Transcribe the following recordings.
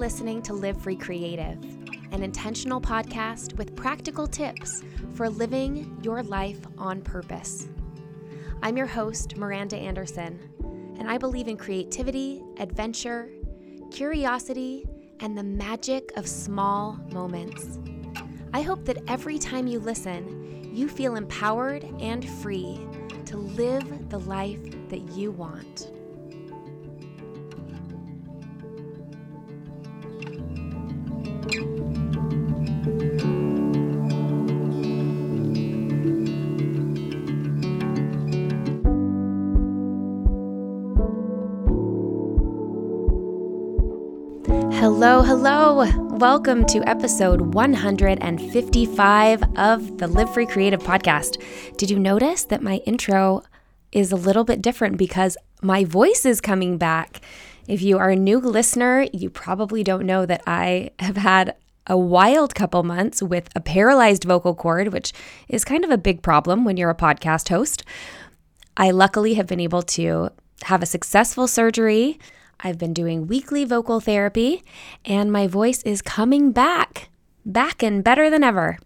Listening to Live Free Creative, an intentional podcast with practical tips for living your life on purpose. I'm your host, Miranda Anderson, and I believe in creativity, adventure, curiosity, and the magic of small moments. I hope that every time you listen, you feel empowered and free to live the life that you want. Hello, hello. Welcome to episode 155 of the Live Free Creative podcast. Did you notice that my intro is a little bit different because my voice is coming back? If you are a new listener, you probably don't know that I have had a wild couple months with a paralyzed vocal cord, which is kind of a big problem when you're a podcast host. I luckily have been able to have a successful surgery. I've been doing weekly vocal therapy, and my voice is coming back, back and better than ever.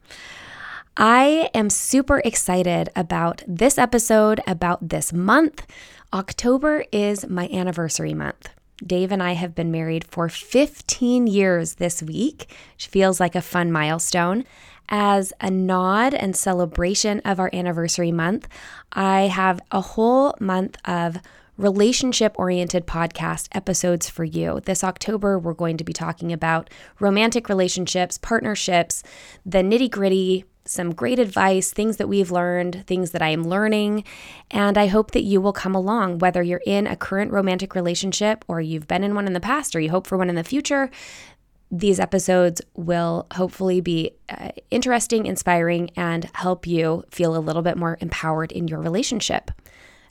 I am super excited about this episode, about this month. October is my anniversary month. Dave and I have been married for 15 years this week, which feels like a fun milestone. As a nod and celebration of our anniversary month, I have a whole month of relationship oriented podcast episodes for you. This October, we're going to be talking about romantic relationships, partnerships, the nitty gritty, some great advice, things that we've learned, things that I am learning. And I hope that you will come along, whether you're in a current romantic relationship or you've been in one in the past or you hope for one in the future. These episodes will hopefully be uh, interesting, inspiring, and help you feel a little bit more empowered in your relationship.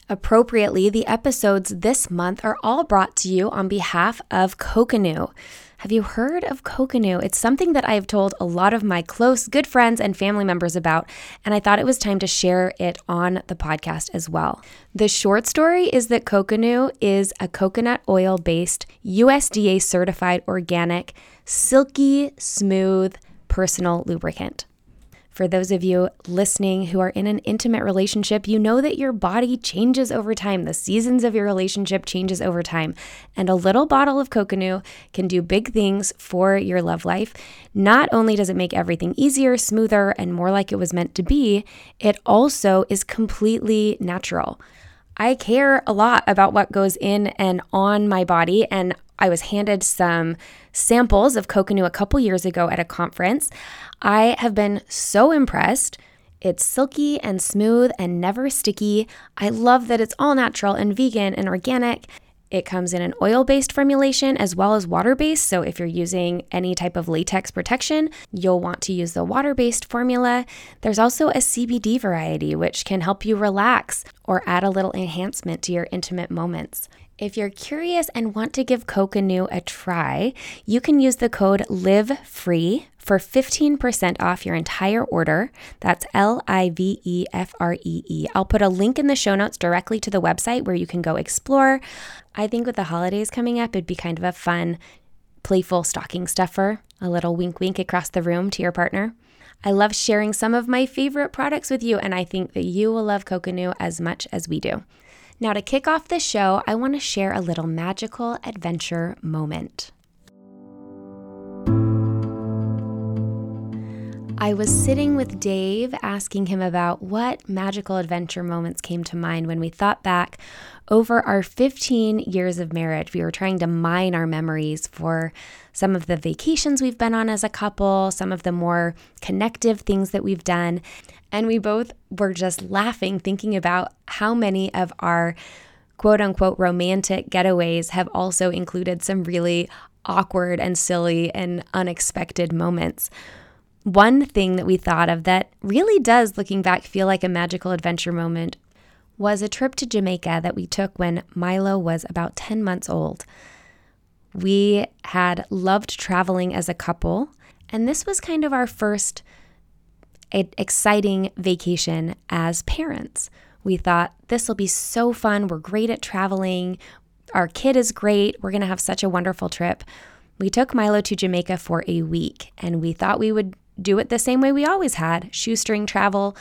Appropriately, the episodes this month are all brought to you on behalf of Kokonu. Have you heard of Kokonu? It's something that I've told a lot of my close, good friends and family members about, and I thought it was time to share it on the podcast as well. The short story is that Kokonu is a coconut oil based, USDA certified organic, silky, smooth, personal lubricant. For those of you listening who are in an intimate relationship, you know that your body changes over time. The seasons of your relationship changes over time. And a little bottle of Kokonu can do big things for your love life. Not only does it make everything easier, smoother, and more like it was meant to be, it also is completely natural. I care a lot about what goes in and on my body, and I was handed some samples of Kokonu a couple years ago at a conference. I have been so impressed. It's silky and smooth and never sticky. I love that it's all natural and vegan and organic. It comes in an oil based formulation as well as water based. So, if you're using any type of latex protection, you'll want to use the water based formula. There's also a CBD variety, which can help you relax or add a little enhancement to your intimate moments. If you're curious and want to give Kokonu a try, you can use the code LIVEFREE for 15% off your entire order. That's L I V E F R E E. I'll put a link in the show notes directly to the website where you can go explore. I think with the holidays coming up, it'd be kind of a fun, playful stocking stuffer, a little wink wink across the room to your partner. I love sharing some of my favorite products with you, and I think that you will love Kokonu as much as we do. Now, to kick off the show, I want to share a little magical adventure moment. I was sitting with Dave asking him about what magical adventure moments came to mind when we thought back over our 15 years of marriage. We were trying to mine our memories for some of the vacations we've been on as a couple, some of the more connective things that we've done. And we both were just laughing, thinking about how many of our quote unquote romantic getaways have also included some really awkward and silly and unexpected moments. One thing that we thought of that really does, looking back, feel like a magical adventure moment was a trip to Jamaica that we took when Milo was about 10 months old. We had loved traveling as a couple, and this was kind of our first exciting vacation as parents. We thought this will be so fun. We're great at traveling. Our kid is great. We're going to have such a wonderful trip. We took Milo to Jamaica for a week, and we thought we would do it the same way we always had shoestring travel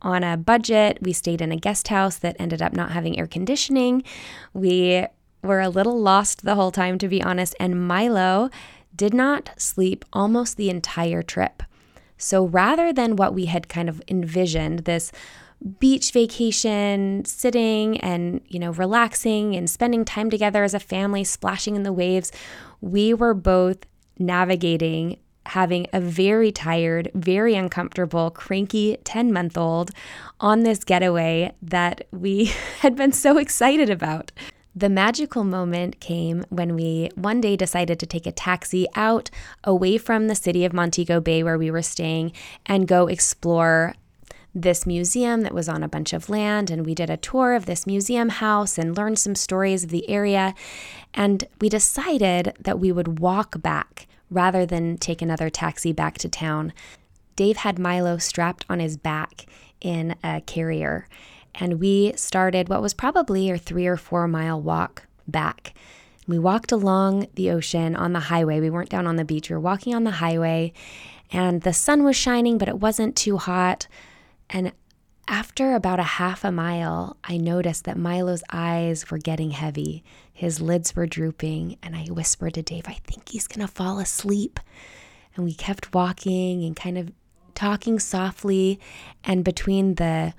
on a budget. We stayed in a guest house that ended up not having air conditioning. We were a little lost the whole time, to be honest, and Milo did not sleep almost the entire trip. So rather than what we had kind of envisioned, this beach vacation, sitting and, you know, relaxing and spending time together as a family, splashing in the waves, we were both navigating having a very tired, very uncomfortable, cranky 10 month old on this getaway that we had been so excited about. The magical moment came when we one day decided to take a taxi out away from the city of Montego Bay where we were staying and go explore this museum that was on a bunch of land. And we did a tour of this museum house and learned some stories of the area. And we decided that we would walk back rather than take another taxi back to town. Dave had Milo strapped on his back in a carrier, and we started what was probably a three or four mile walk back. We walked along the ocean on the highway. We weren't down on the beach, we were walking on the highway, and the sun was shining, but it wasn't too hot. And after about a half a mile, I noticed that Milo's eyes were getting heavy. His lids were drooping, and I whispered to Dave, I think he's going to fall asleep. And we kept walking and kind of talking softly. And between the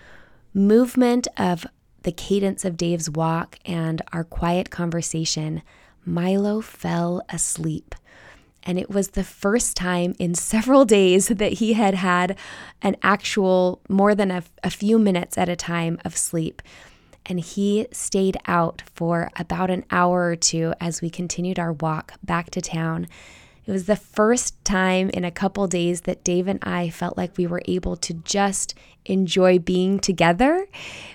movement of the cadence of Dave's walk and our quiet conversation, Milo fell asleep. And it was the first time in several days that he had had an actual more than a, a, few minutes at a time of sleep. And he stayed out for about an hour or two as we continued our walk back to town. It was the first time in a couple days that Dave and I felt like we were able to just enjoy being together.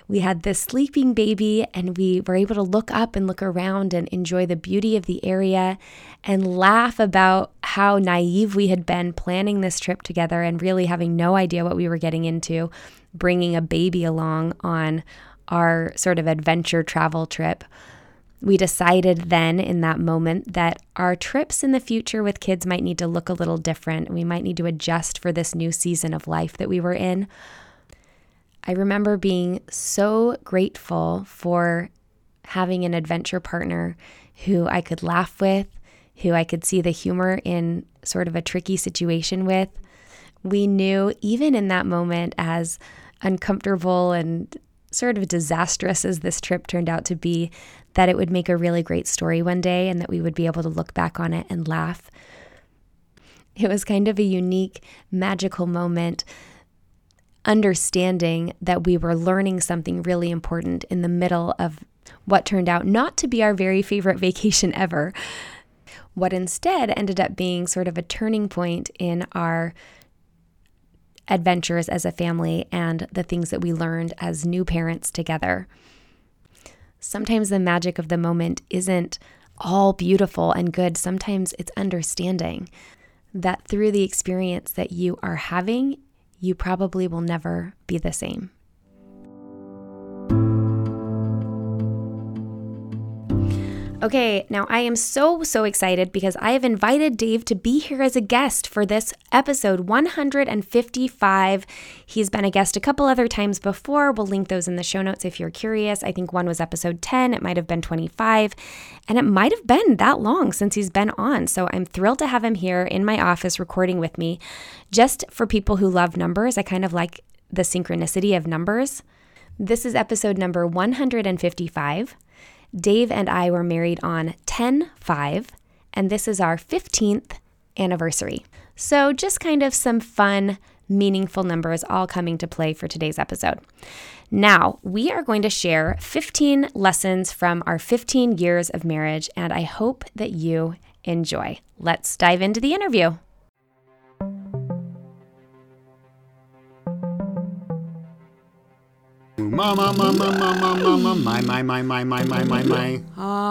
We had this sleeping baby, and we were able to look up and look around and enjoy the beauty of the area and laugh about how naive we had been planning this trip together and really having no idea what we were getting into, bringing a baby along on our sort of adventure travel trip we decided then in that moment that our trips in the future with kids might need to look a little different. We might need to adjust for this new season of life that we were in. I remember being so grateful for having an adventure partner who I could laugh with, who I could see the humor in sort of a tricky situation with. We knew, even in that moment, as uncomfortable and sort of disastrous as this trip turned out to be, that it would make a really great story one day and that we would be able to look back on it and laugh. It was kind of a unique, magical moment, understanding that we were learning something really important in the middle of what turned out not to be our very favorite vacation ever. What instead ended up being sort of a turning point in our adventures as a family and the things that we learned as new parents together sometimes the magic of the moment isn't all beautiful and good. Sometimes it's understanding that through the experience that you are having, you probably will never be the same. Okay, now I am so, so excited because I have invited Dave to be here as a guest for this episode 155. He's been a guest a couple other times before. We'll link those in the show notes if you're curious. I think one was episode 10, it might have been 25, and it might have been that long since he's been on. So I'm thrilled to have him here in my office recording with me. Just for people who love numbers, I kind of like the synchronicity of numbers. This is episode number 155. Dave and I were married on 10 5, and this is our 15th anniversary. So, just kind of some fun, meaningful numbers all coming to play for today's episode. Now, we are going to share 15 lessons from our 15 years of marriage, and I hope that you enjoy. Let's dive into the interview. Mama, mama, mama, mama, my, my, my, my, my, my, my, my. Ah.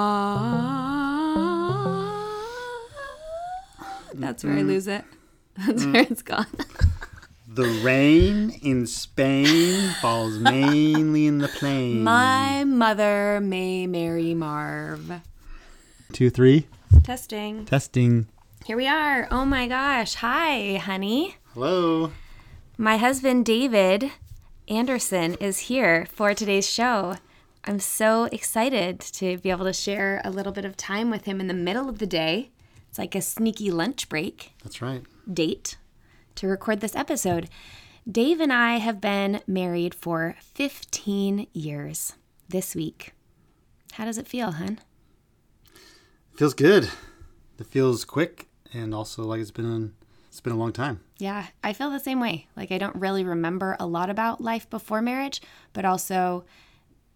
That's where I mm-hmm. lose it. That's mm. where it's gone. The rain in Spain falls mainly in the plain. My mother may marry Marv. Two, three. Testing. Testing. Here we are. Oh my gosh. Hi, honey. Hello. My husband, David Anderson, is here for today's show. I'm so excited to be able to share a little bit of time with him in the middle of the day. It's like a sneaky lunch break That's right. date to record this episode. Dave and I have been married for 15 years this week. How does it feel, hun? Feels good. It feels quick and also like it's been it's been a long time. Yeah, I feel the same way. Like I don't really remember a lot about life before marriage, but also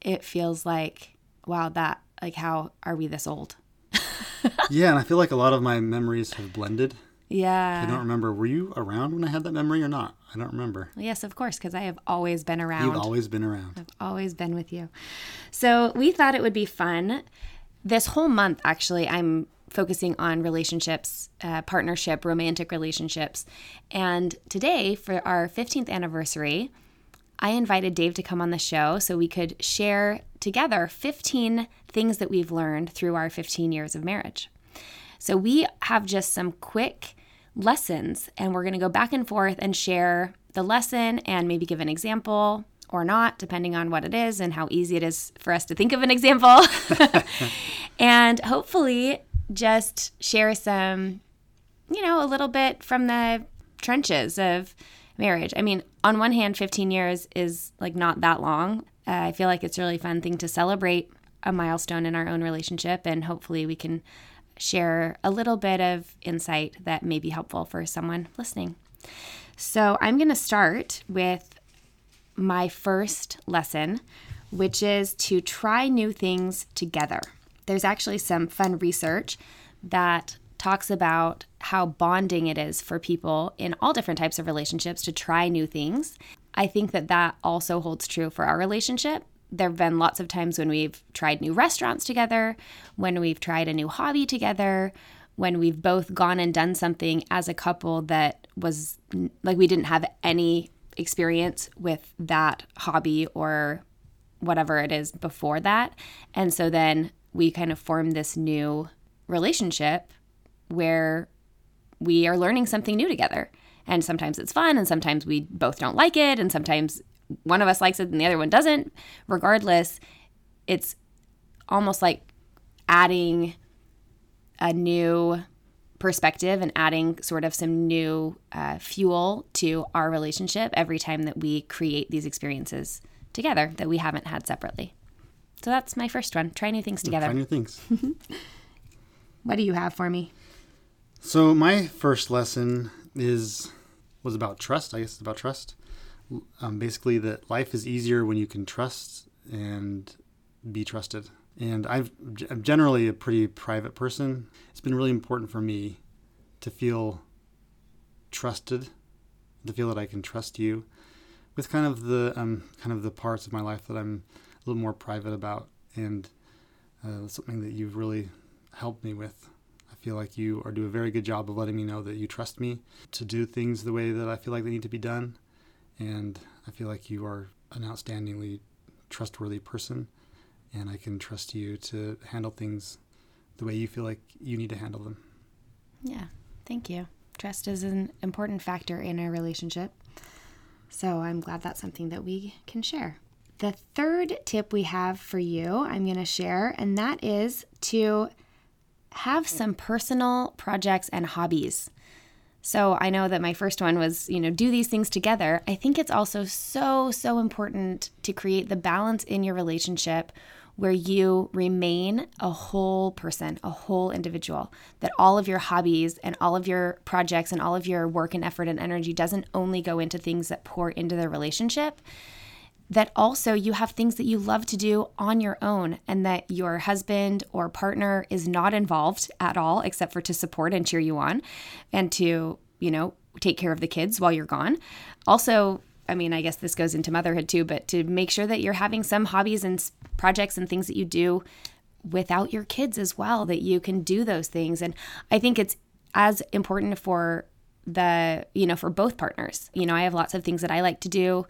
it feels like wow, that like how are we this old? yeah, and I feel like a lot of my memories have blended. Yeah. I don't remember. Were you around when I had that memory or not? I don't remember. Yes, of course, because I have always been around. You've always been around. I've always been with you. So we thought it would be fun. This whole month, actually, I'm focusing on relationships, uh, partnership, romantic relationships. And today, for our 15th anniversary, I invited Dave to come on the show so we could share together 15 things that we've learned through our 15 years of marriage. So we have just some quick lessons, and we're going to go back and forth and share the lesson and maybe give an example or not, depending on what it is and how easy it is for us to think of an example. and hopefully, just share some, you know, a little bit from the trenches of marriage. I mean, on one hand, 15 years is like not that long. Uh, I feel like it's a really fun thing to celebrate a milestone in our own relationship, and hopefully, we can share a little bit of insight that may be helpful for someone listening. So, I'm going to start with my first lesson, which is to try new things together. There's actually some fun research that talks about how bonding it is for people in all different types of relationships to try new things. I think that that also holds true for our relationship. There have been lots of times when we've tried new restaurants together, when we've tried a new hobby together, when we've both gone and done something as a couple that was like we didn't have any experience with that hobby or whatever it is before that. And so then we kind of form this new relationship where we are learning something new together. And sometimes it's fun, and sometimes we both don't like it, and sometimes one of us likes it and the other one doesn't. Regardless, it's almost like adding a new perspective and adding sort of some new uh, fuel to our relationship every time that we create these experiences together that we haven't had separately. So that's my first one. Try new things together. Try new things. What do you have for me? So my first lesson is was about trust. I guess it's about trust. Um, basically, that life is easier when you can trust and be trusted. And I've, I'm generally a pretty private person. It's been really important for me to feel trusted, to feel that I can trust you, with kind of the um, kind of the parts of my life that I'm a little more private about, and uh, something that you've really helped me with. I feel like you are do a very good job of letting me know that you trust me to do things the way that I feel like they need to be done, and I feel like you are an outstandingly trustworthy person, and I can trust you to handle things the way you feel like you need to handle them. Yeah, thank you. Trust is an important factor in a relationship. So I'm glad that's something that we can share. The third tip we have for you, I'm going to share, and that is to have some personal projects and hobbies. So I know that my first one was, you know, do these things together. I think it's also so, so important to create the balance in your relationship where you remain a whole person, a whole individual, that all of your hobbies and all of your projects and all of your work and effort and energy doesn't only go into things that pour into the relationship, that also you have things that you love to do on your own and that your husband or partner is not involved at all except for to support and cheer you on and to, you know, take care of the kids while you're gone. Also, I mean, I guess this goes into motherhood too, but to make sure that you're having some hobbies and projects and things that you do without your kids as well, that you can do those things. And I think it's as important for the, you know, for both partners. You know, I have lots of things that I like to do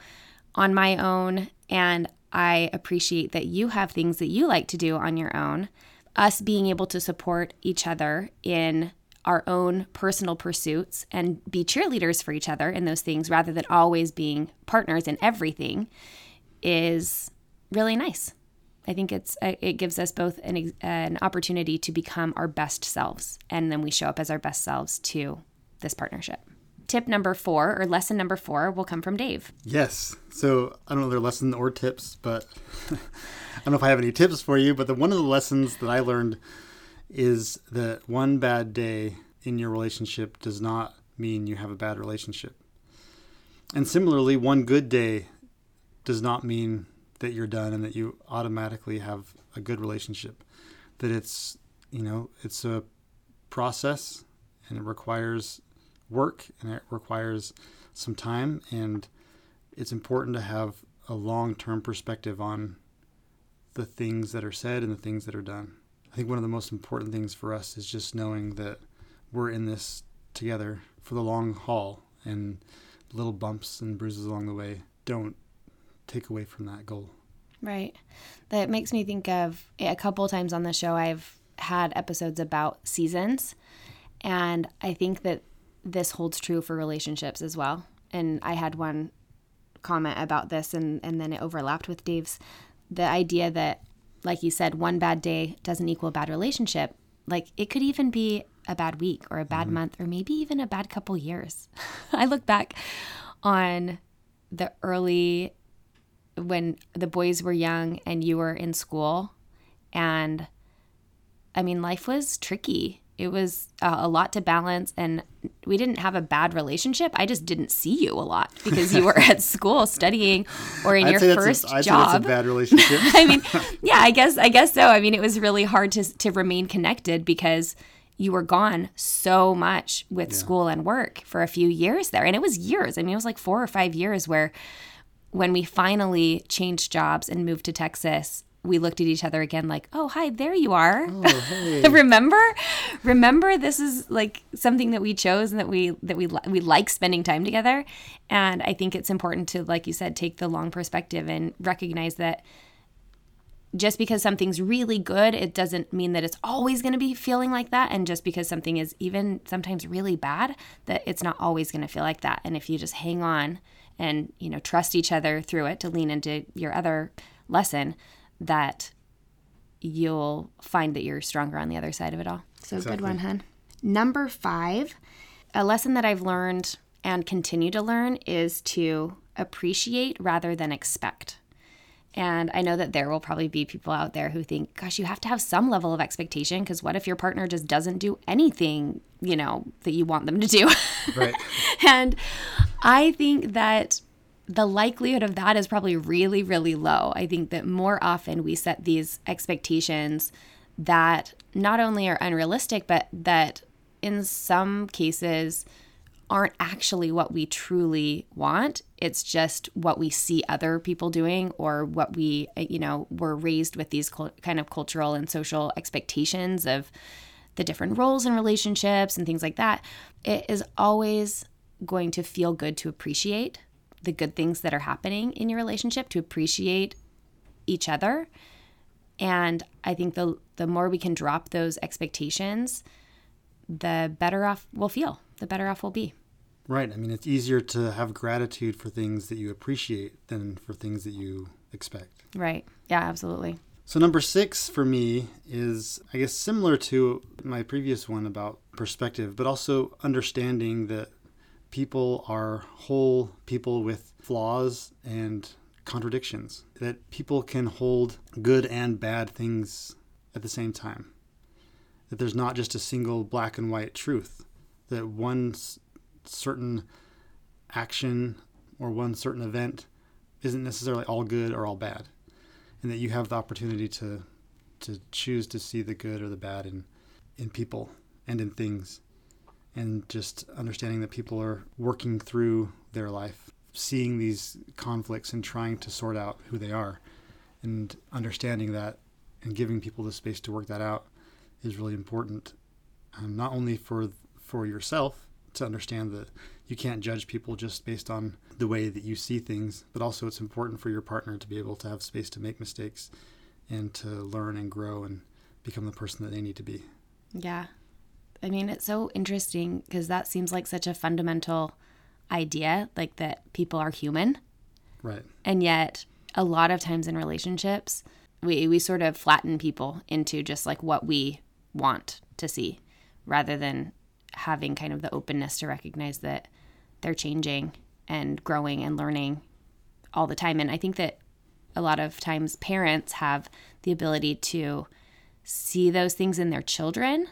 on my own, and I appreciate that you have things that you like to do on your own. Us being able to support each other in our own personal pursuits and be cheerleaders for each other in those things rather than always being partners in everything is really nice. I think it's uh, it gives us both an an opportunity to become our best selves and then we show up as our best selves to this partnership. Tip number 4 or lesson number 4 will come from Dave. Yes. So, I don't know they're lessons or tips, but I don't know if I have any tips for you, but the one of the lessons that I learned is that one bad day in your relationship does not mean you have a bad relationship. And similarly, one good day does not mean that you're done and that you automatically have a good relationship. That it's, you know, it's a process and it requires work and it requires some time and it's important to have a long-term perspective on the things that are said and the things that are done. I think one of the most important things for us is just knowing that we're in this together for the long haul and little bumps and bruises along the way don't take away from that goal. Right. That makes me think of eh, a couple times on the show I've had episodes about seasons and I think that this holds true for relationships as well. And I had one comment about this and and then it overlapped with Dave's the idea that like you said, one bad day doesn't equal a bad relationship. Like it could even be a bad week or a bad mm-hmm. month or maybe even a bad couple years. I look back on the early when the boys were young and you were in school and I mean life was tricky it was uh, a lot to balance and we didn't have a bad relationship. I just didn't see you a lot because you were at school studying or in I'd your first a, job. bad relationship. I mean yeah i guess i guess so. I mean it was really hard to to remain connected because you were gone so much with yeah. school and work for a few years there and it was years. I mean it was like 4 or 5 years where when we finally changed jobs and moved to Texas, we looked at each other again like oh hi there you are. Oh, hey. remember? Remember this is like something that we chose and that we that we we like spending time together. And i think it's important to like you said take the long perspective and recognize that just because something's really good it doesn't mean that it's always going to be feeling like that. And just because something is even sometimes really bad that it's not always going to feel like that. And if you just hang on and you know trust each other through it to lean into your other lesson that you'll find that you're stronger on the other side of it all. So exactly. good one, hun. Number five, a lesson that I've learned and continue to learn is to appreciate rather than expect. And I know that there will probably be people out there who think, gosh, you have to have some level of expectation because what if your partner just doesn't do anything, you know, that you want them to do? Right. and I think that the likelihood of that is probably really, really low. I think that more often we set these expectations that not only are unrealistic, but that in some cases aren't actually what we truly want. It's just what we see other people doing or what we, uh, you know, were raised with these kind of cultural and social expectations of the different roles in relationships and things like that. It is always going to feel good to appreciate the good things that are happening in your relationship, to appreciate each other And I think the the more we can drop those expectations, the better off we'll feel, the better off we'll be. Right. I mean, it's easier to have gratitude for things that you appreciate than for things that you expect. Right. Yeah, absolutely. So, number six for me is, I guess, similar to my previous one about perspective, but also understanding that people are whole people with flaws and contradictions, that people can hold good and bad things at the same time, that there's not just a single black and white truth, that one certain action or one certain event isn't necessarily all good or all bad. And that you have the opportunity to to choose to see the good or the bad in in people and in things and just understanding that people are working through their life seeing these conflicts and trying to sort out who they are and understanding that and giving people the space to work that out is really important um, not only for for yourself to understand that you can't judge people just based on the way that you see things, but also it's important for your partner to be able to have space to make mistakes and to learn and grow and become the person that they need to be. Yeah. I mean, it's so interesting because that seems like such a fundamental idea, like that people are human. Right. And yet, a lot of times in relationships, we, we sort of flatten people into just like what we want to see rather than having kind of the openness to recognize that they're changing and growing and learning all the time. And I think that a lot of times parents have the ability to see those things in their children.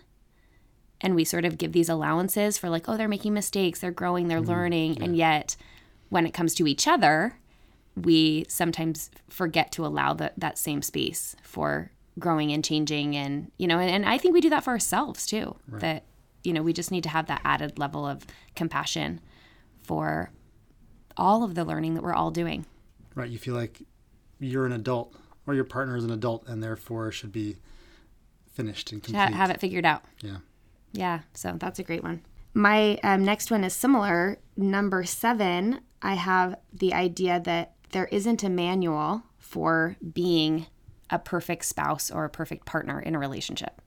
And we sort of give these allowances for, like, oh, they're making mistakes, they're growing, they're mm-hmm. learning. Yeah. And yet, when it comes to each other, we sometimes forget to allow the, that same space for growing and changing. And, you know, and, and I think we do that for ourselves too. Right. That, you know, we just need to have that added level of compassion for all of the learning that we're all doing. Right. You feel like you're an adult or your partner is an adult and therefore should be finished and complete. Have it figured out. Yeah. Yeah. So that's a great one. My um, next one is similar. Number seven, I have the idea that there isn't a manual for being a perfect spouse or a perfect partner in a relationship.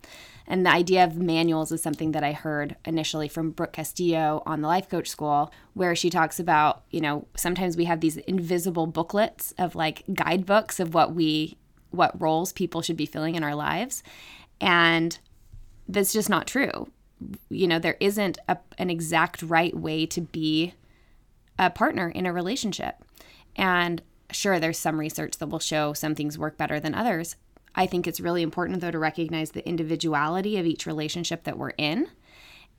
And the idea of manuals is something that I heard initially from Brooke Castillo on the Life Coach School, where she talks about, you know, sometimes we have these invisible booklets of like guidebooks of what we, what roles people should be filling in our lives. And that's just not true. You know, there isn't a, an exact right way to be a partner in a relationship. And sure, there's some research that will show some things work better than others. I think it's really important, though, to recognize the individuality of each relationship that we're in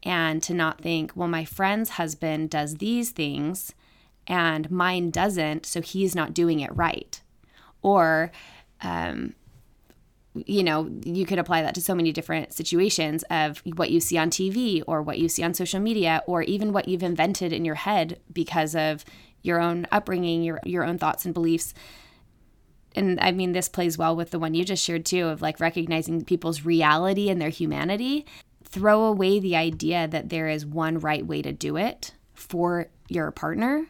and to not think, well, my friend's husband does these things and mine doesn't, so he's not doing it right. Or, um, you know, you could apply that to so many different situations of what you see on TV or what you see on social media or even what you've invented in your head because of your own upbringing, your your own thoughts and beliefs and I mean, this plays well with the one you just shared too of like recognizing people's reality and their humanity. Throw away the idea that there is one right way to do it for your partner.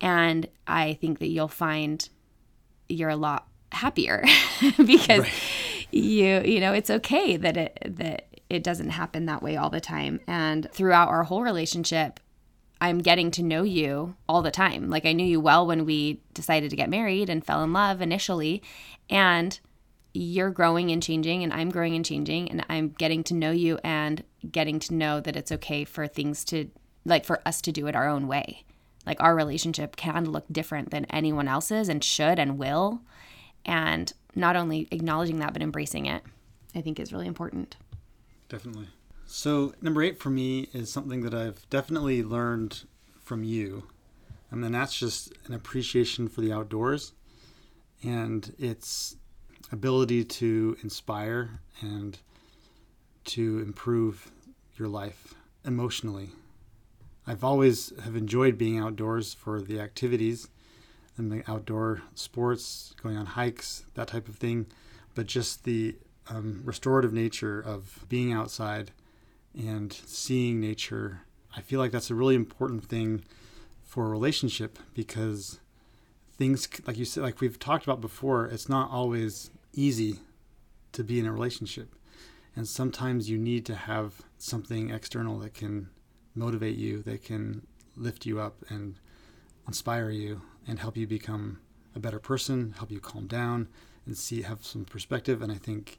And I think that you'll find you're a lot happier because right. you, you know, it's okay that it, that it doesn't happen that way all the time. And throughout our whole relationship, I'm getting to know you all the time. Like I knew you well when we decided to get married and fell in love initially. And you're growing and changing, and I'm growing and changing, and I'm getting to know you and getting to know that it's okay for things to, like, for us to do it our own way. Like, our relationship can look different than anyone else's and should and will. And not only acknowledging that, but embracing it, I think is really important. Definitely. So, number eight for me is something that I've definitely learned from you. And then that's just an appreciation for the outdoors and its ability to inspire and to improve your life emotionally. I've always have enjoyed being outdoors for the activities and the outdoor sports, going on hikes, that type of thing. But just the um, restorative nature of being outside and seeing nature. I feel like that's a really important thing for a relationship because things like you said like we've talked about before, it's not always easy to be in a relationship. And sometimes you need to have something external that can motivate you, that can lift you up and inspire you and help you become a better person, help you calm down and see have some perspective. And I think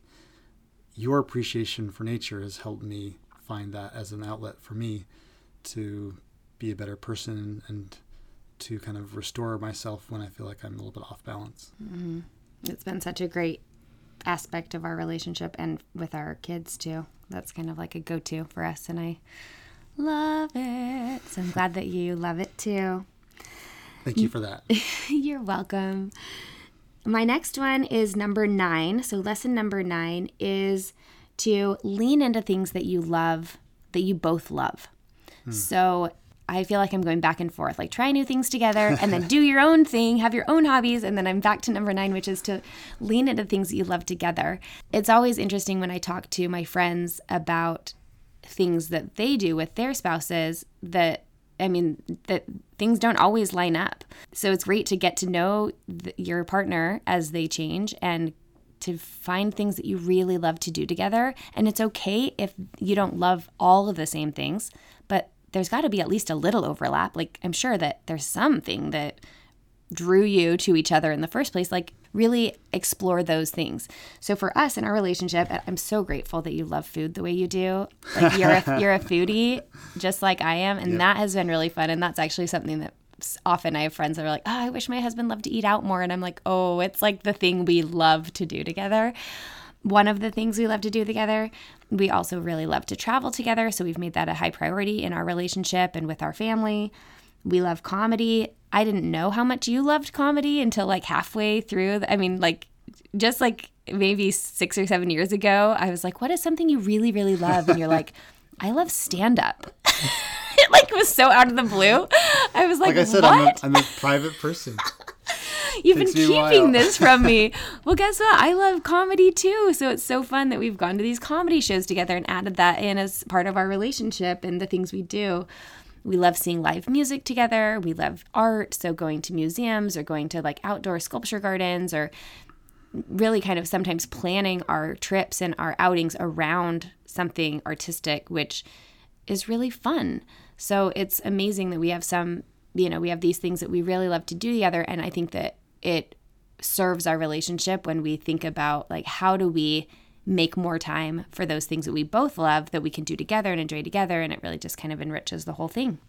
your appreciation for nature has helped me find that as an outlet for me to be a better person and to kind of restore myself when I feel like I'm a little bit off balance. Mm-hmm. It's been such a great aspect of our relationship and with our kids too. That's kind of like a go to for us, and I love it. So I'm glad that you love it too. Thank you for that. You're welcome. My next one is number nine. So, lesson number nine is to lean into things that you love, that you both love. Hmm. So, I feel like I'm going back and forth, like try new things together and then do your own thing, have your own hobbies. And then I'm back to number nine, which is to lean into things that you love together. It's always interesting when I talk to my friends about things that they do with their spouses that I mean, that things don't always line up. So it's great to get to know th- your partner as they change and to find things that you really love to do together. And it's okay if you don't love all of the same things, but there's got to be at least a little overlap. Like, I'm sure that there's something that drew you to each other in the first place. Like, really explore those things. So for us in our relationship, I'm so grateful that you love food the way you do. Like you're a, you're a foodie just like I am, and yep. that has been really fun. And that's actually something that often I have friends that are like, "Oh, I wish my husband loved to eat out more," and I'm like, "Oh, it's like the thing we love to do together." One of the things we love to do together. We also really love to travel together, so we've made that a high priority in our relationship and with our family. We love comedy. I didn't know how much you loved comedy until like halfway through. I mean, like just like maybe six or seven years ago, I was like, what is something you really, really love? And you're like, I love stand up. it like was so out of the blue. I was like, like I said, I'm a, I'm a private person. You've been keeping this from me. Well, guess what? I love comedy too. So it's so fun that we've gone to these comedy shows together and added that in as part of our relationship and the things we do. We love seeing live music together. We love art. So going to museums or going to like outdoor sculpture gardens or really kind of sometimes planning our trips and our outings around something artistic, which is really fun. So it's amazing that we have some, you know, we have these things that we really love to do together. And I think that it serves our relationship when we think about like, how do we make more time for those things that we both love that we can do together and enjoy together. And it really just kind of enriches the whole thing.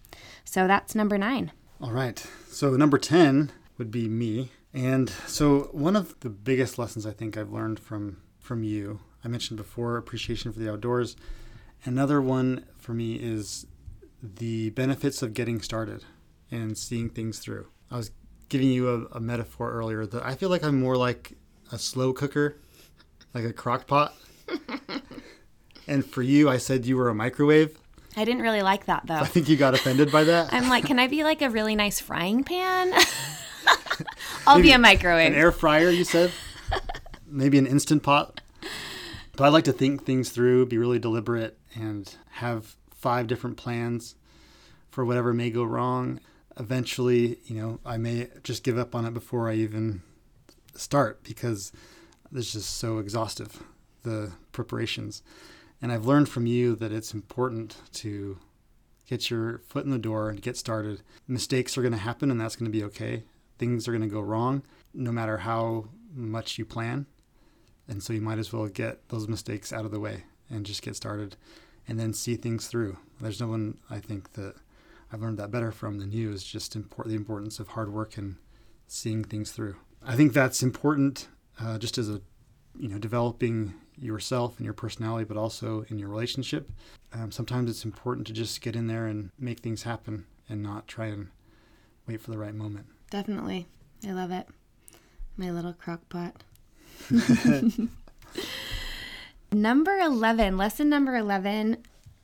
So that's number nine. All right. So number 10 would be me. And so one of the biggest lessons I think I've learned from from you, I mentioned before appreciation for the outdoors. Another one for me is the benefits of getting started and seeing things through. I was giving you a, a metaphor earlier that I feel like I'm more like a slow cooker like a crock pot. and for you, I said you were a microwave. I didn't really like that though. I think you got offended by that. I'm like, can I be like a really nice frying pan? I'll Maybe be a microwave. An air fryer, you said? Maybe an instant pot. But I like to think things through, be really deliberate, and have five different plans for whatever may go wrong. Eventually, you know, I may just give up on it before I even start because it's just so exhaustive, the preparations. And I've learned from you that it's important to get your foot in the door and get started. Mistakes are going to happen, and that's going to be okay. Things are going to go wrong, no matter how much you plan. And so you might as well get those mistakes out of the way and just get started and then see things through. There's no one I think that I've learned that better from than you is just import, the importance of hard work and seeing things through. I think that's important uh, just as a you know developing yourself and your personality, but also in your relationship. Um, sometimes it's important to just get in there and make things happen and not try and wait for the right moment. Definitely, I love it. My little crock pot. number 11, lesson number 11,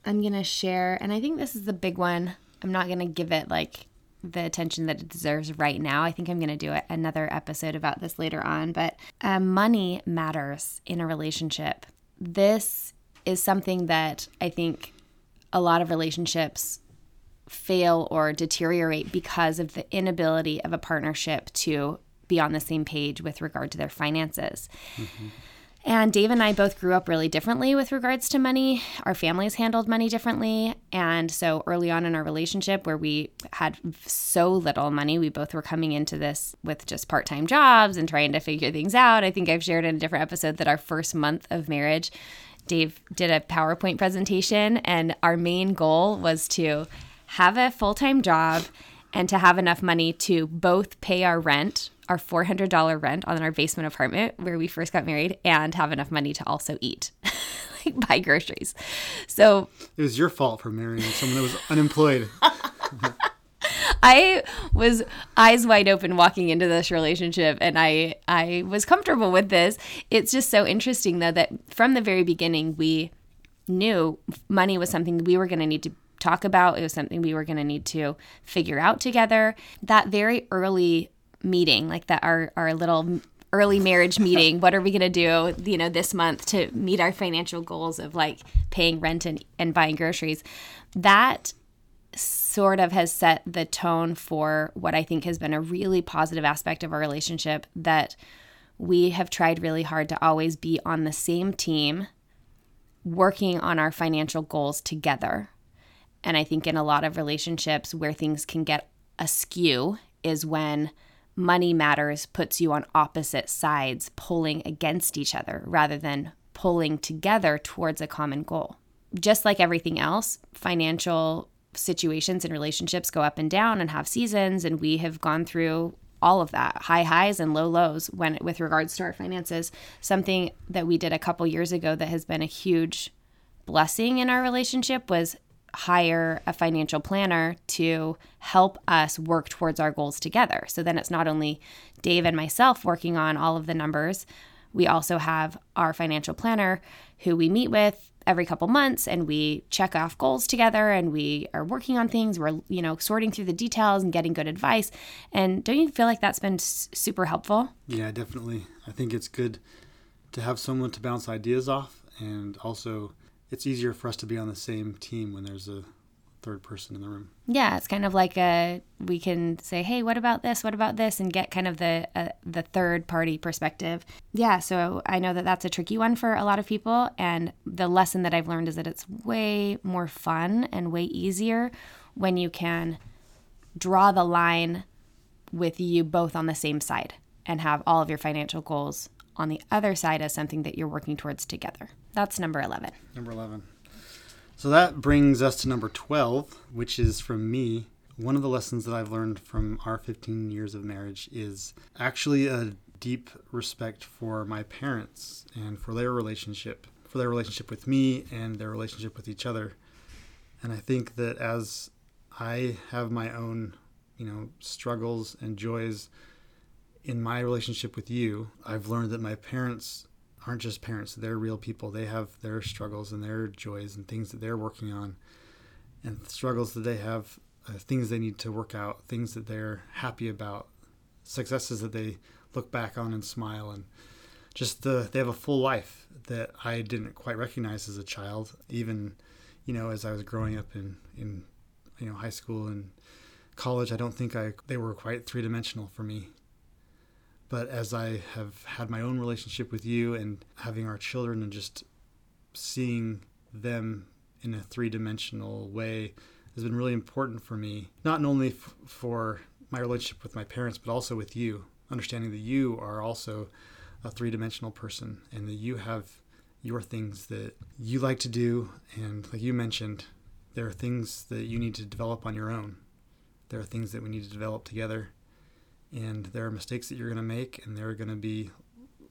I'm going to share, and I think this is the big one. I'm not going to give it like the attention that it deserves right now. I think I'm going to do another episode about this later on, but uh, money matters in a relationship. This is something that I think a lot of relationships fail or deteriorate because of the inability of a partnership to be on the same page with regard to their finances. Mm-hmm. And Dave and I both grew up really differently with regards to money. Our families handled money differently. And so early on in our relationship, where we had so little money, we both were coming into this with just part time jobs and trying to figure things out. I think I've shared in a different episode that our first month of marriage, Dave did a PowerPoint presentation, and our main goal was to have a full time job and to have enough money to both pay our rent, our $400 rent on our basement apartment where we first got married, and have enough money to also eat, like buy groceries. So it was your fault for marrying someone that was unemployed. I was eyes wide open walking into this relationship and I I was comfortable with this. It's just so interesting though that from the very beginning we knew money was something we were going to need to talk about. It was something we were going to need to figure out together. That very early meeting, like that our our little early marriage meeting, what are we going to do, you know, this month to meet our financial goals of like paying rent and, and buying groceries. That sort of has set the tone for what I think has been a really positive aspect of our relationship that we have tried really hard to always be on the same team working on our financial goals together. And I think in a lot of relationships where things can get askew is when money matters puts you on opposite sides, pulling against each other rather than pulling together towards a common goal. Just like everything else, financial situations and relationships go up and down and have seasons, and we have gone through all of that high highs and low lows when with regards to our finances something that we did a couple years ago that has been a huge blessing in our relationship was hire a financial planner to help us work towards our goals together. So then it's not only Dave and myself working on all of the numbers, we also have our financial planner who we meet with every couple months and we check off goals together and we are working on things. We're you know sorting through the details and getting good advice. And don't you feel like that's been super helpful? Yeah definitely. I think it's good to have someone to bounce ideas off and also it's easier for us to be on the same team when there's a third person in the room. Yeah, it's kind of like a we can say, "Hey, what about this? What about this?" and get kind of the uh, the third party perspective. Yeah, so I know that that's a tricky one for a lot of people and the lesson that I've learned is that it's way more fun and way easier when you can draw the line with you both on the same side and have all of your financial goals on the other side as something that you're working towards together. That's number 11. Number 11. So that brings us to number 12, which is from me. One of the lessons that I've learned from our 15 years of marriage is actually a deep respect for my parents and for their relationship, for their relationship with me and their relationship with each other. And I think that as I have my own, you know, struggles and joys in my relationship with you, I've learned that my parents aren't just parents, they're real people. They have their struggles and their joys and things that they're working on, and struggles that they have, uh, things they need to work out, things that they're happy about, successes that they look back on and smile and just the they have a full life that I didn't quite recognize as a child even you know as I was growing up in in you know high school and college I don't think I they were quite three-dimensional for me but as I have had my own relationship with you and having our children and just seeing them in a three dimensional way has been really important for me, not only f- for my relationship with my parents, but also with you, understanding that you are also a three dimensional person and that you have your things that you like to do. And like you mentioned, there are things that you need to develop on your own. There are things that we need to develop together and there are mistakes that you're going to make and there are going to be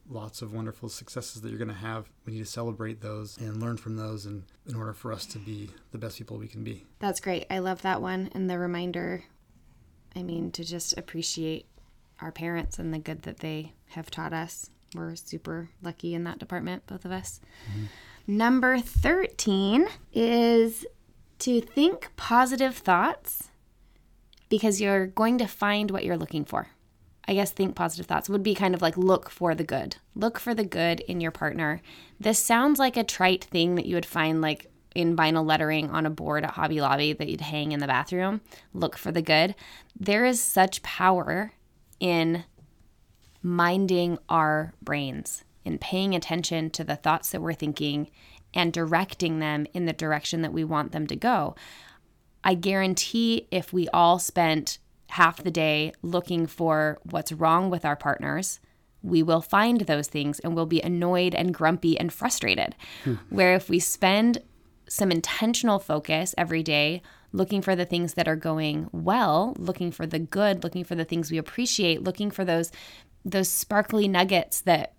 lots of wonderful successes that you're going to have. We need to celebrate those and learn from those and in order for us to be the best people we can be. That's great. I love that one. And the reminder i mean to just appreciate our parents and the good that they have taught us. We're super lucky in that department both of us. Mm-hmm. number 13 is to think positive thoughts because you're going to find what you're looking for. I guess think positive thoughts would be kind of like look for the good. Look for the good in your partner. This sounds like a trite thing that you would find like in vinyl lettering on a board at Hobby Lobby that you'd hang in the bathroom. Look for the good. There is such power in minding our brains in paying attention to the thoughts that we're thinking and directing them in the direction that we want them to go. I guarantee if we all spent half the day looking for what's wrong with our partners, we will find those things and we'll be annoyed and grumpy and frustrated. Hmm. Where if we spend some intentional focus every day looking for the things that are going well, looking for the good, looking for the things we appreciate, looking for those those sparkly nuggets that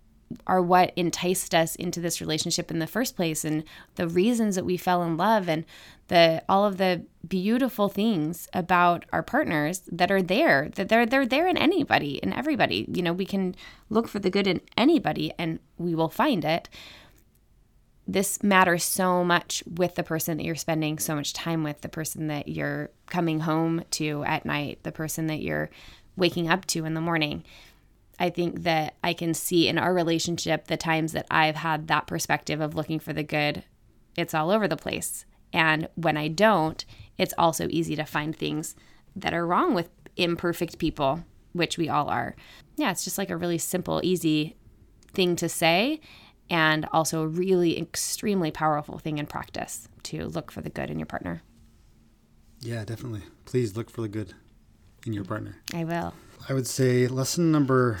are what enticed us into this relationship in the first place and the reasons that we fell in love and the all of the beautiful things about our partners that are there that they're they're there in anybody and everybody. You know we can look for the good in anybody and we will find it. This matters so much with the person that you're spending so much time with the person that you're coming home to at night the person that you're waking up to in the morning I think that I can see in our relationship the times that I've had that perspective of looking for the good, it's all over the place. And when I don't, it's also easy to find things that are wrong with imperfect people, which we all are. Yeah, it's just like a really simple, easy thing to say, and also a really extremely powerful thing in practice to look for the good in your partner. Yeah, definitely. Please look for the good in your partner. I will. I would say lesson number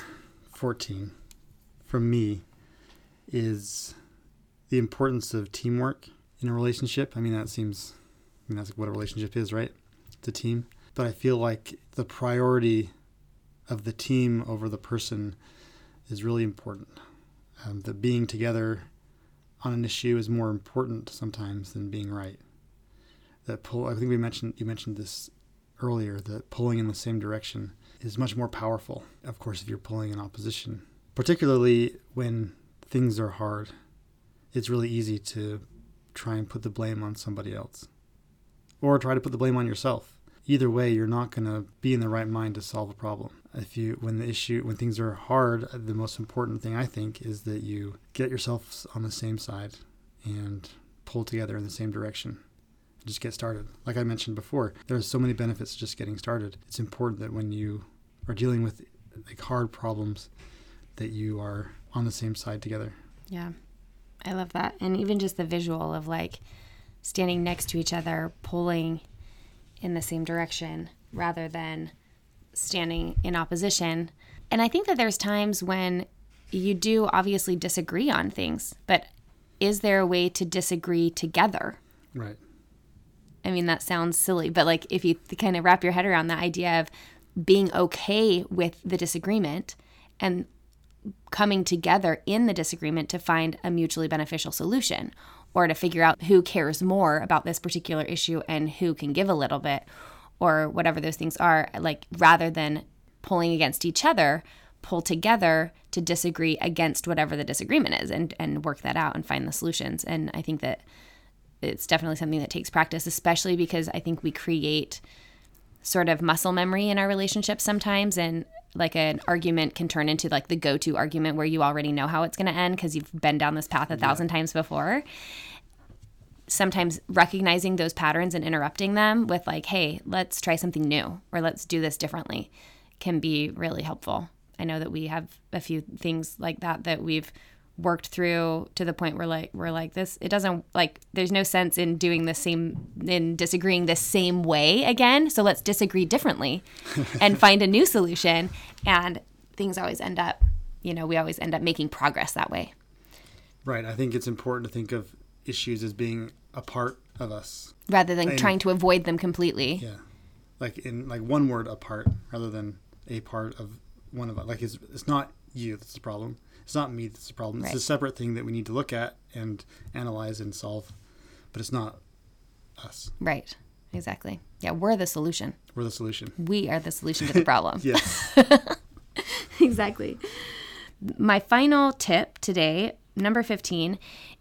14 from me is the importance of teamwork in a relationship. I mean, that seems, I mean, that's what a relationship is, right? It's a team. But I feel like the priority of the team over the person is really important. Um, that being together on an issue is more important sometimes than being right. That pull, I think we mentioned, you mentioned this earlier, that pulling in the same direction is much more powerful, of course, if you're pulling in opposition. Particularly when things are hard, it's really easy to try and put the blame on somebody else or try to put the blame on yourself. Either way, you're not going to be in the right mind to solve a problem. If you, when the issue, when things are hard, the most important thing I think is that you get yourself on the same side and pull together in the same direction just get started. Like I mentioned before, there's so many benefits to just getting started. It's important that when you are dealing with like hard problems that you are on the same side together. Yeah. I love that. And even just the visual of like standing next to each other, pulling in the same direction rather than standing in opposition. And I think that there's times when you do obviously disagree on things, but is there a way to disagree together? Right. I mean, that sounds silly, but like if you kind of wrap your head around the idea of being okay with the disagreement and coming together in the disagreement to find a mutually beneficial solution or to figure out who cares more about this particular issue and who can give a little bit or whatever those things are like rather than pulling against each other pull together to disagree against whatever the disagreement is and and work that out and find the solutions. And i think that it's definitely something that takes practice especially because i think we create sort of muscle memory in our relationships sometimes. And like an argument can turn into like the go-to argument where you already know how it's going to end because you've been down this path a thousand yeah. times before. Sometimes recognizing those patterns and interrupting them with like hey let's try something new or let's do this differently can be really helpful. I know that we have a few things like that that we've worked through to the point where like we're like this it doesn't like there's no sense in doing the same in disagreeing the same way again. So let's disagree differently and find a new solution. And things always end up you know we always end up making progress that way. Right. I think it's important to think of issues as being a part of us rather than and, trying to avoid them completely. Yeah. Like in like one word apart rather than a part of one of us like it's, it's not you that's the problem it's not me that's the problem. It's a separate thing that we need to look at and analyze and solve, but it's not us. Right. Exactly. Yeah, we're the solution. We're the solution. We are the solution to the problem. yes. exactly. My final tip today, number 15,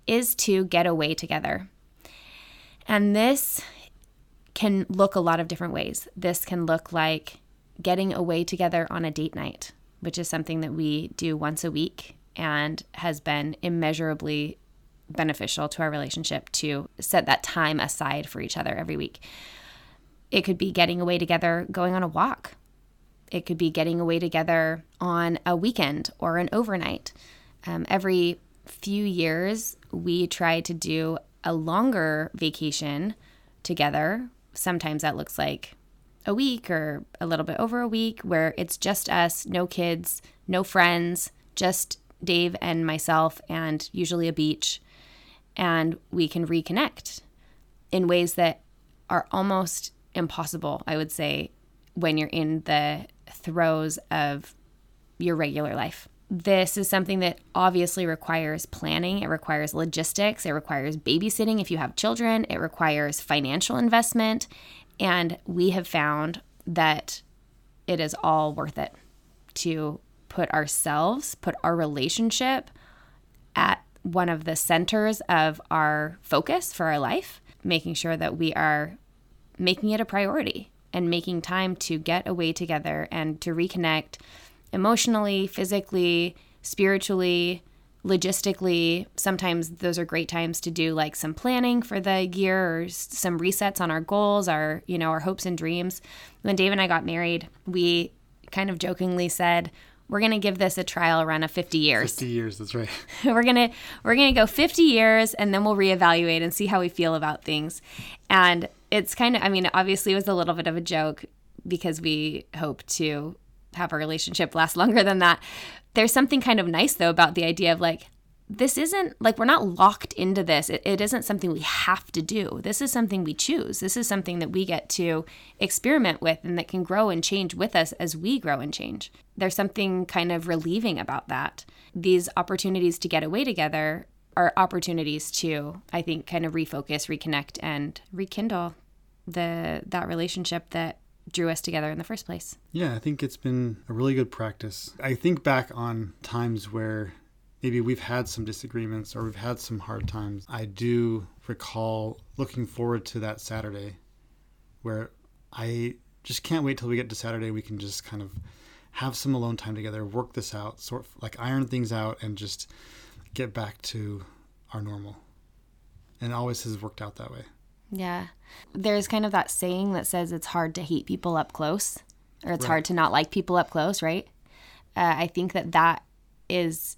is to get away together. And this can look a lot of different ways. This can look like getting away together on a date night which is something that we do once a week and has been immeasurably beneficial to our relationship to set that time aside for each other every week. It could be getting away together, going on a walk. It could be getting away together on a weekend or an overnight. Um, every few years, we try to do a longer vacation together. Sometimes that looks like a week or a little bit over a week where it's just us, no kids, no friends, just Dave and myself, and usually a beach. And we can reconnect in ways that are almost impossible, I would say, when you're in the throes of your regular life. This is something that obviously requires planning. It requires logistics. It requires babysitting if you have children. It requires financial investment. And we have found that it is all worth it to put ourselves, put our relationship at one of the centers of our focus for our life, making sure that we are making it a priority and making time to get away together and to reconnect emotionally, physically, spiritually, logistically. Sometimes those are great times to do like some planning for the year or some resets on our goals, our, you know, our hopes and dreams. When Dave and I got married, we kind of jokingly said, we're going to give this a trial run of 50 years. 50 years, that's right. we're going to we're going to go 50 years and then we'll reevaluate and see how we feel about things. And it's kind of I mean, obviously it was a little bit of a joke because we hope to have a relationship last longer than that. There's something kind of nice though about the idea of like this isn't like we're not locked into this. It, it isn't something we have to do. This is something we choose. This is something that we get to experiment with and that can grow and change with us as we grow and change. There's something kind of relieving about that. These opportunities to get away together are opportunities to, I think, kind of refocus, reconnect, and rekindle the that relationship that drew us together in the first place. Yeah, I think it's been a really good practice. I think back on times where maybe we've had some disagreements or we've had some hard times, I do recall looking forward to that Saturday where I just can't wait till we get to Saturday. We can just kind of have some alone time together, work this out, sort of like iron things out, and just get back to our normal. And always has worked out that way. Yeah. There's kind of that saying that says it's hard to hate people up close, or it's right. hard to not like people up close, right? Uh, I think that that is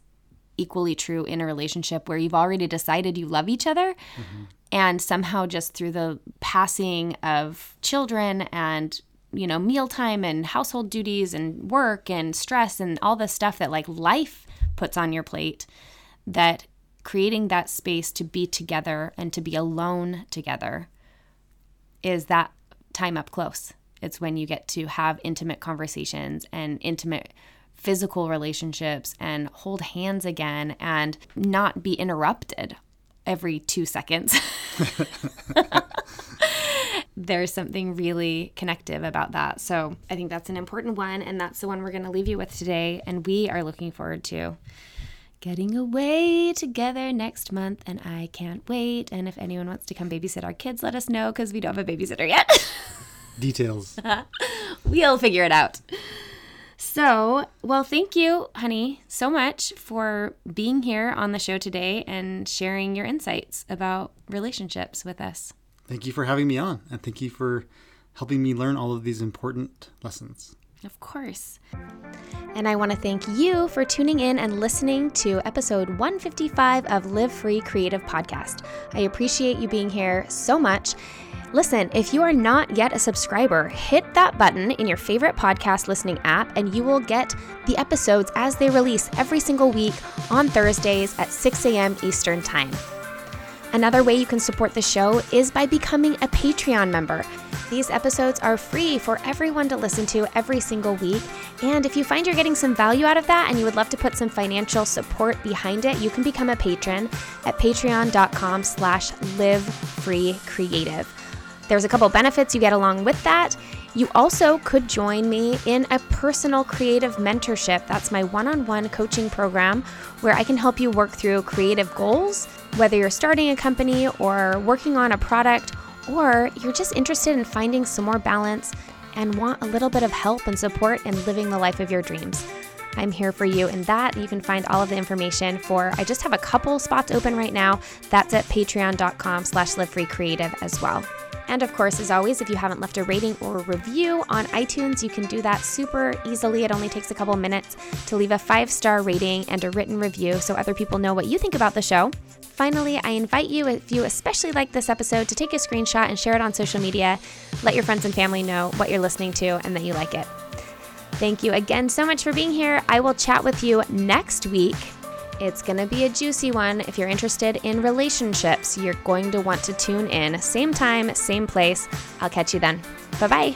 equally true in a relationship where you've already decided you love each other mm-hmm. and somehow just through the passing of children and you know mealtime and household duties and work and stress and all the stuff that like life puts on your plate that creating that space to be together and to be alone together is that time up close it's when you get to have intimate conversations and intimate physical relationships and hold hands again and not be interrupted every two seconds. There's something really connective about that. So I think that's an important one. And that's the one we're going to leave you with today. And we are looking forward to getting away together next month. And I can't wait. And if anyone wants to come babysit our kids, let us know because we don't have a babysitter yet. Details. we'll figure it out. So, well, thank you, honey, so much for being here on the show today and sharing your insights about relationships with us. Thank you for having me on, and thank you for helping me learn all of these important lessons. Of course. And I want to thank you for tuning in and listening to episode 155 of Live Free Creative Podcast. I appreciate you being here so much. Listen, if you are not yet a subscriber, hit that button in your favorite podcast listening app and you will get the episodes as they release every single week on Thursdays at 6 a.m. Eastern Time. Another way you can support the show is by becoming a Patreon member. These episodes are free for everyone to listen to every single week. And if you find you're getting some value out of that and you would love to put some financial support behind it, you can become a patron at patreon.com slash livefreecreative. There's a couple benefits you get along with that. You also could join me in a personal creative mentorship. That's my one on one coaching program where I can help you work through creative goals, whether you're starting a company or working on a product, or you're just interested in finding some more balance and want a little bit of help and support in living the life of your dreams. I'm here for you in that. You can find all of the information for I just have a couple spots open right now. That's at patreon.com slash livefreecreative as well. And of course, as always, if you haven't left a rating or review on iTunes, you can do that super easily. It only takes a couple minutes to leave a five star rating and a written review so other people know what you think about the show. Finally, I invite you, if you especially like this episode, to take a screenshot and share it on social media. Let your friends and family know what you're listening to and that you like it. Thank you again so much for being here. I will chat with you next week. It's going to be a juicy one. If you're interested in relationships, you're going to want to tune in. Same time, same place. I'll catch you then. Bye bye.